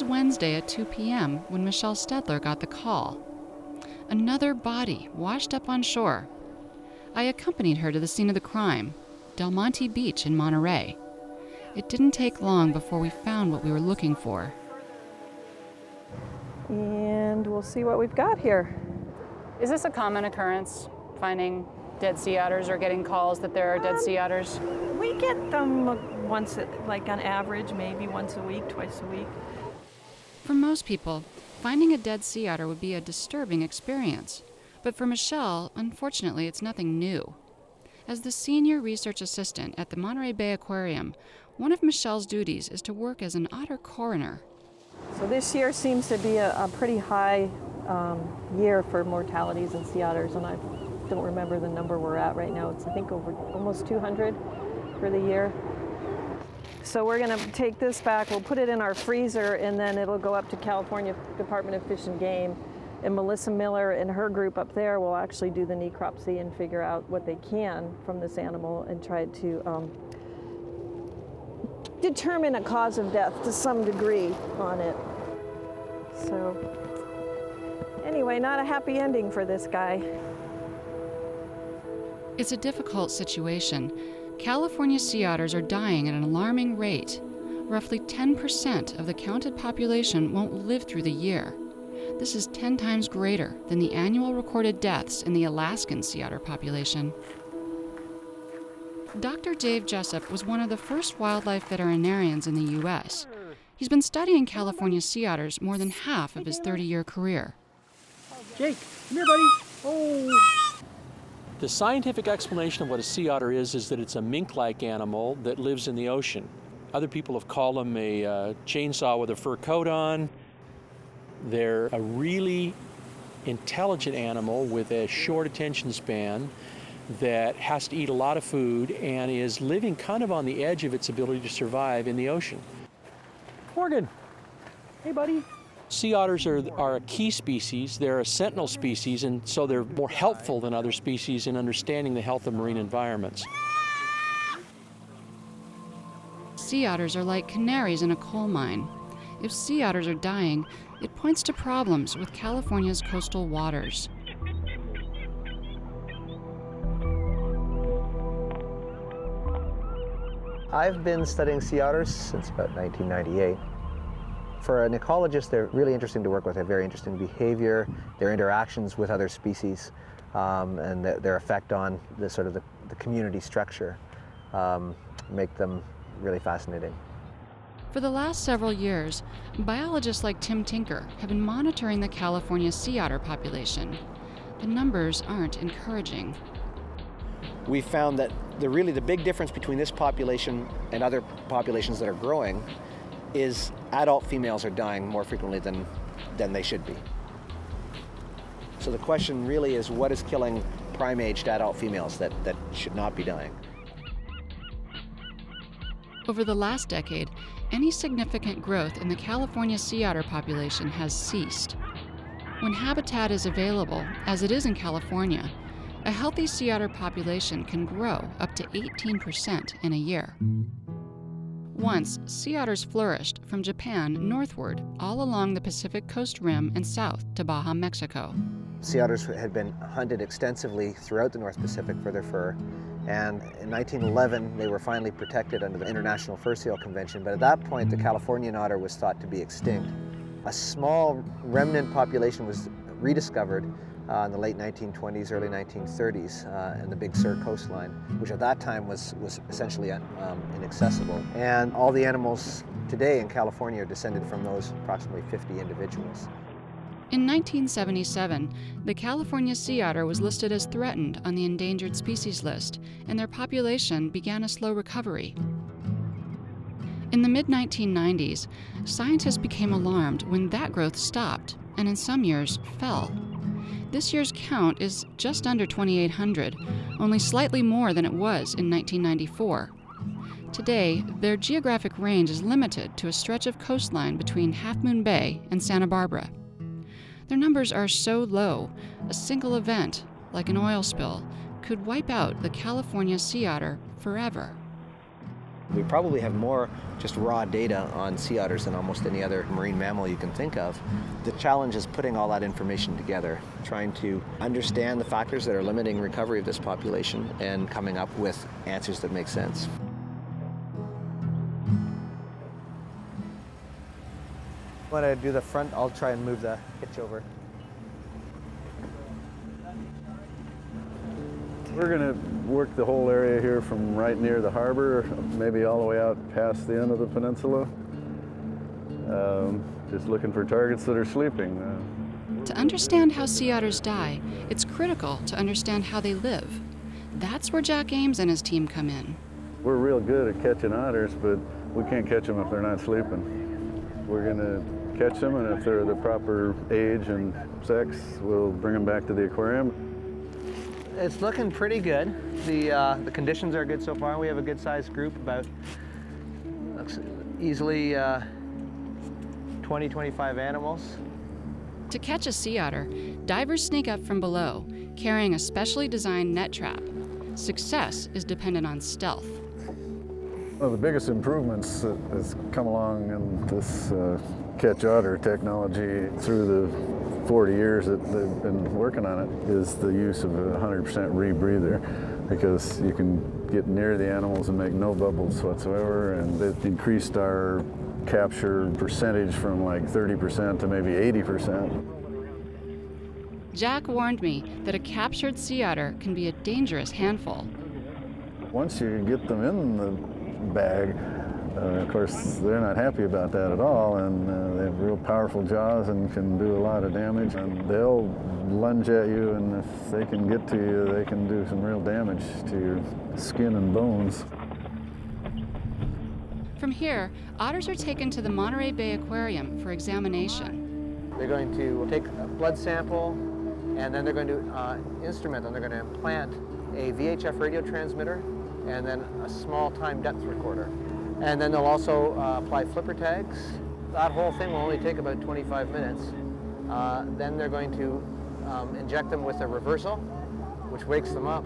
It was Wednesday at 2 p.m. when Michelle Staedler got the call. Another body washed up on shore. I accompanied her to the scene of the crime, Del Monte Beach in Monterey. It didn't take long before we found what we were looking for. And we'll see what we've got here. Is this a common occurrence, finding dead sea otters or getting calls that there are dead sea um, otters? We get them uh, once, like on average, maybe once a week, twice a week. For most people, finding a dead sea otter would be a disturbing experience. But for Michelle, unfortunately, it's nothing new. As the senior research assistant at the Monterey Bay Aquarium, one of Michelle's duties is to work as an otter coroner. So this year seems to be a, a pretty high um, year for mortalities in sea otters, and I don't remember the number we're at right now. It's I think over almost 200 for the year. So we're going to take this back, we'll put it in our freezer, and then it'll go up to California Department of Fish and Game. And Melissa Miller and her group up there will actually do the necropsy and figure out what they can from this animal and try to um, determine a cause of death to some degree on it. So, anyway, not a happy ending for this guy. It's a difficult situation. California sea otters are dying at an alarming rate. Roughly 10% of the counted population won't live through the year. This is 10 times greater than the annual recorded deaths in the Alaskan sea otter population. Dr. Dave Jessup was one of the first wildlife veterinarians in the U.S. He's been studying California sea otters more than half of his 30 year career. Jake, come here, buddy. Oh. The scientific explanation of what a sea otter is is that it's a mink like animal that lives in the ocean. Other people have called them a uh, chainsaw with a fur coat on. They're a really intelligent animal with a short attention span that has to eat a lot of food and is living kind of on the edge of its ability to survive in the ocean. Morgan, hey buddy. Sea otters are, are a key species. They're a sentinel species, and so they're more helpful than other species in understanding the health of marine environments. Sea otters are like canaries in a coal mine. If sea otters are dying, it points to problems with California's coastal waters. I've been studying sea otters since about 1998. For an ecologist, they're really interesting to work with. They have very interesting behavior, their interactions with other species, um, and th their effect on the sort of the, the community structure um, make them really fascinating. For the last several years, biologists like Tim Tinker have been monitoring the California sea otter population. The numbers aren't encouraging. We found that the really the big difference between this population and other populations that are growing is adult females are dying more frequently than, than they should be. So the question really is what is killing prime aged adult females that, that should not be dying? Over the last decade, any significant growth in the California sea otter population has ceased. When habitat is available, as it is in California, a healthy sea otter population can grow up to 18% in a year. Once, sea otters flourished from Japan northward all along the Pacific coast rim and south to Baja, Mexico. Sea otters had been hunted extensively throughout the North Pacific for their fur, and in 1911 they were finally protected under the International Fur Seal Convention, but at that point the Californian otter was thought to be extinct. A small remnant population was rediscovered uh, in the late 1920s, early 1930s uh, in the Big Sur coastline, which at that time was, was essentially um, inaccessible. And all the animals today in California are descended from those approximately 50 individuals. In 1977, the California sea otter was listed as threatened on the endangered species list, and their population began a slow recovery. In the mid 1990s, scientists became alarmed when that growth stopped and in some years fell. This year's count is just under 2,800, only slightly more than it was in 1994. Today, their geographic range is limited to a stretch of coastline between Half Moon Bay and Santa Barbara. Their numbers are so low, a single event, like an oil spill, could wipe out the California sea otter forever. We probably have more just raw data on sea otters than almost any other marine mammal you can think of. The challenge is putting all that information together, trying to understand the factors that are limiting recovery of this population and coming up with answers that make sense. When I do the front, I'll try and move the hitch over. We're going to work the whole area here from right near the harbor, maybe all the way out past the end of the peninsula. Um, just looking for targets that are sleeping. Uh, To understand how sea otters die, it's critical to understand how they live. That's where Jack Ames and his team come in. we're real good at catching otters, but we can't catch them if they're not sleeping. We're going to catch them, and if they're the proper age and sex, we'll bring them back to the aquarium. It's looking pretty good. The, uh, the conditions are good so far. We have a good sized group, about looks easily uh, 20, 25 animals. To catch a sea otter, divers sneak up from below, carrying a specially designed net trap. Success is dependent on stealth. One of the biggest improvements that has come along in this uh, catch otter technology through the 40 years that they've been working on it is the use of a 100% rebreather because you can get near the animals and make no bubbles whatsoever and it increased our capture percentage from like 30% to maybe 80%. Jack warned me that a captured sea otter can be a dangerous handful. Once you get them in the bag, of course, they're not happy about that at all, and uh, they have real powerful jaws and can do a lot of damage. And they'll lunge at you, and if they can get to you, they can do some real damage to your skin and bones. From here, otters are taken to the Monterey Bay Aquarium for examination. They're going to take a blood sample and then they're going to uh, instrument and they're going to implant a VHF radio transmitter and then a small time depth recorder. And then they'll also uh, apply flipper tags. That whole thing will only take about 25 minutes. Uh, then they're going to um, inject them with a reversal, which wakes them up.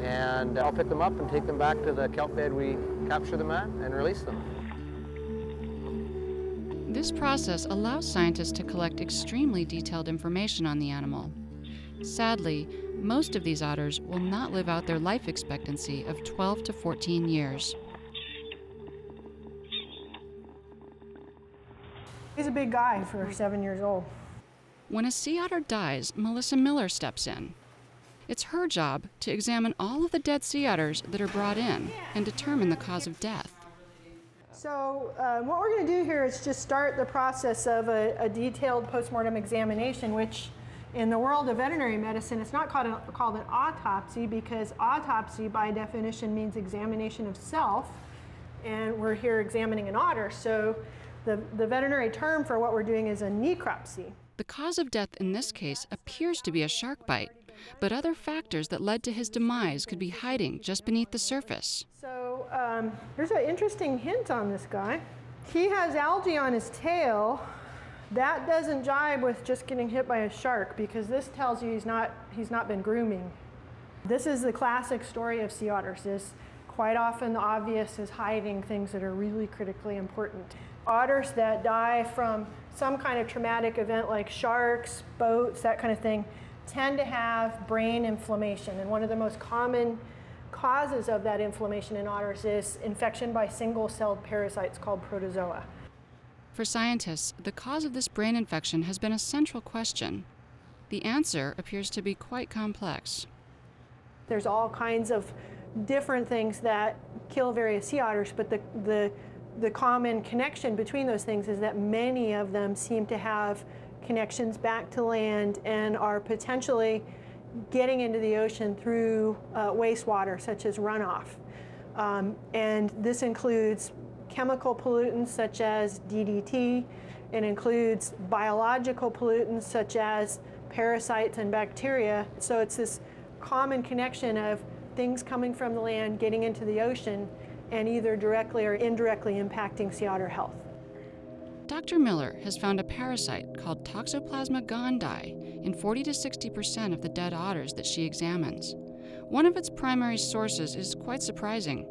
And I'll pick them up and take them back to the kelp bed we capture them at and release them. This process allows scientists to collect extremely detailed information on the animal. Sadly, most of these otters will not live out their life expectancy of 12 to 14 years. He's a big guy for seven years old. When a sea otter dies, Melissa Miller steps in. It's her job to examine all of the dead sea otters that are brought in and determine the cause of death. So uh, what we're going to do here is just start the process of a, a detailed postmortem examination, which in the world of veterinary medicine, it's not called, a, called an autopsy because autopsy by definition means examination of self, and we're here examining an otter. So the, the veterinary term for what we're doing is a necropsy. The cause of death in this case appears to be a shark bite, but other factors that led to his demise could be hiding just beneath the surface. So um, there's an interesting hint on this guy. He has algae on his tail. That doesn't jibe with just getting hit by a shark because this tells you he's not, he's not been grooming. This is the classic story of sea otters is quite often the obvious is hiding things that are really critically important. Otters that die from some kind of traumatic event like sharks, boats, that kind of thing, tend to have brain inflammation. And one of the most common causes of that inflammation in otters is infection by single celled parasites called protozoa. For scientists, the cause of this brain infection has been a central question. The answer appears to be quite complex. There's all kinds of different things that kill various sea otters, but the, the, the common connection between those things is that many of them seem to have connections back to land and are potentially getting into the ocean through uh, wastewater, such as runoff. Um, and this includes chemical pollutants such as DDT. It includes biological pollutants such as parasites and bacteria. So it's this common connection of things coming from the land, getting into the ocean, and either directly or indirectly impacting sea otter health. Dr. Miller has found a parasite called Toxoplasma gondii in 40 to 60 percent of the dead otters that she examines. One of its primary sources is quite surprising.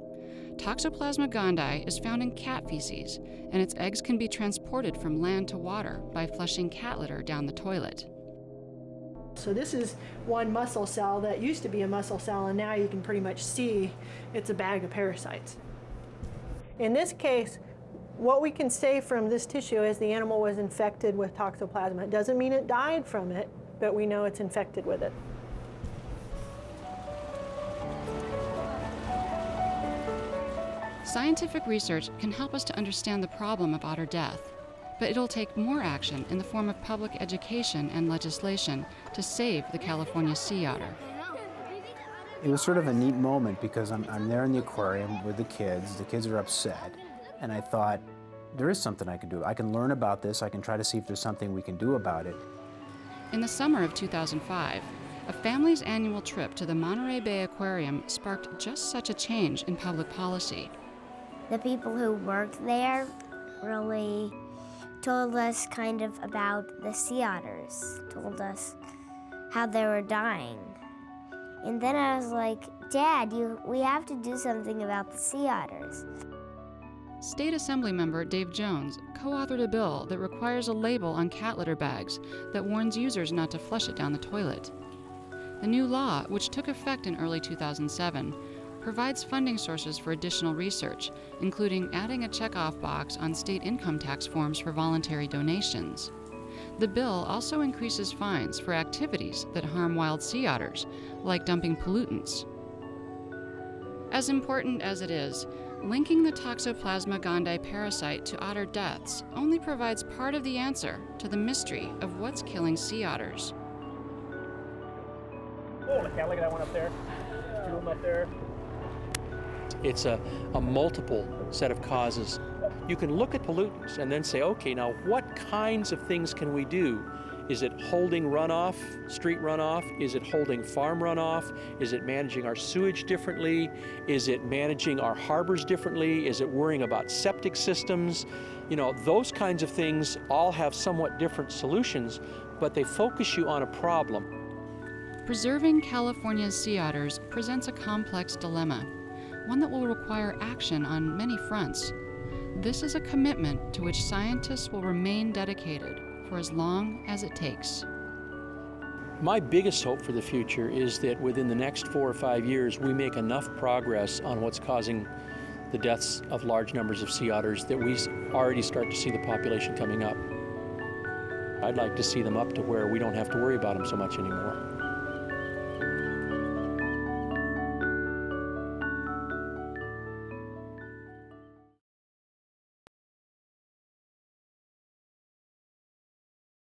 Toxoplasma gondii is found in cat feces, and its eggs can be transported from land to water by flushing cat litter down the toilet. So this is one muscle cell that used to be a muscle cell, and now you can pretty much see it's a bag of parasites. In this case, what we can say from this tissue is the animal was infected with toxoplasma. It doesn't mean it died from it, but we know it's infected with it. Scientific research can help us to understand the problem of otter death, but it'll take more action in the form of public education and legislation to save the California sea otter. It was sort of a neat moment because I'm, I'm there in the aquarium with the kids. The kids are upset. And I thought, there is something I can do. I can learn about this. I can try to see if there's something we can do about it. In the summer of 2005, a family's annual trip to the Monterey Bay Aquarium sparked just such a change in public policy. The people who worked there really told us kind of about the sea otters, told us how they were dying. And then I was like, Dad, you, we have to do something about the sea otters. State Assembly member Dave Jones co authored a bill that requires a label on cat litter bags that warns users not to flush it down the toilet. The new law, which took effect in early 2007, provides funding sources for additional research, including adding a checkoff box on state income tax forms for voluntary donations. The bill also increases fines for activities that harm wild sea otters, like dumping pollutants. As important as it is, linking the Toxoplasma gondii parasite to otter deaths only provides part of the answer to the mystery of what's killing sea otters. Look at, look at that one up there. Two of them up there. It's a, a multiple set of causes. You can look at pollutants and then say, okay, now what kinds of things can we do? Is it holding runoff, street runoff? Is it holding farm runoff? Is it managing our sewage differently? Is it managing our harbors differently? Is it worrying about septic systems? You know, those kinds of things all have somewhat different solutions, but they focus you on a problem. Preserving California's sea otters presents a complex dilemma, one that will require action on many fronts. This is a commitment to which scientists will remain dedicated for as long as it takes. My biggest hope for the future is that within the next four or five years, we make enough progress on what's causing the deaths of large numbers of sea otters that we already start to see the population coming up. I'd like to see them up to where we don't have to worry about them so much anymore.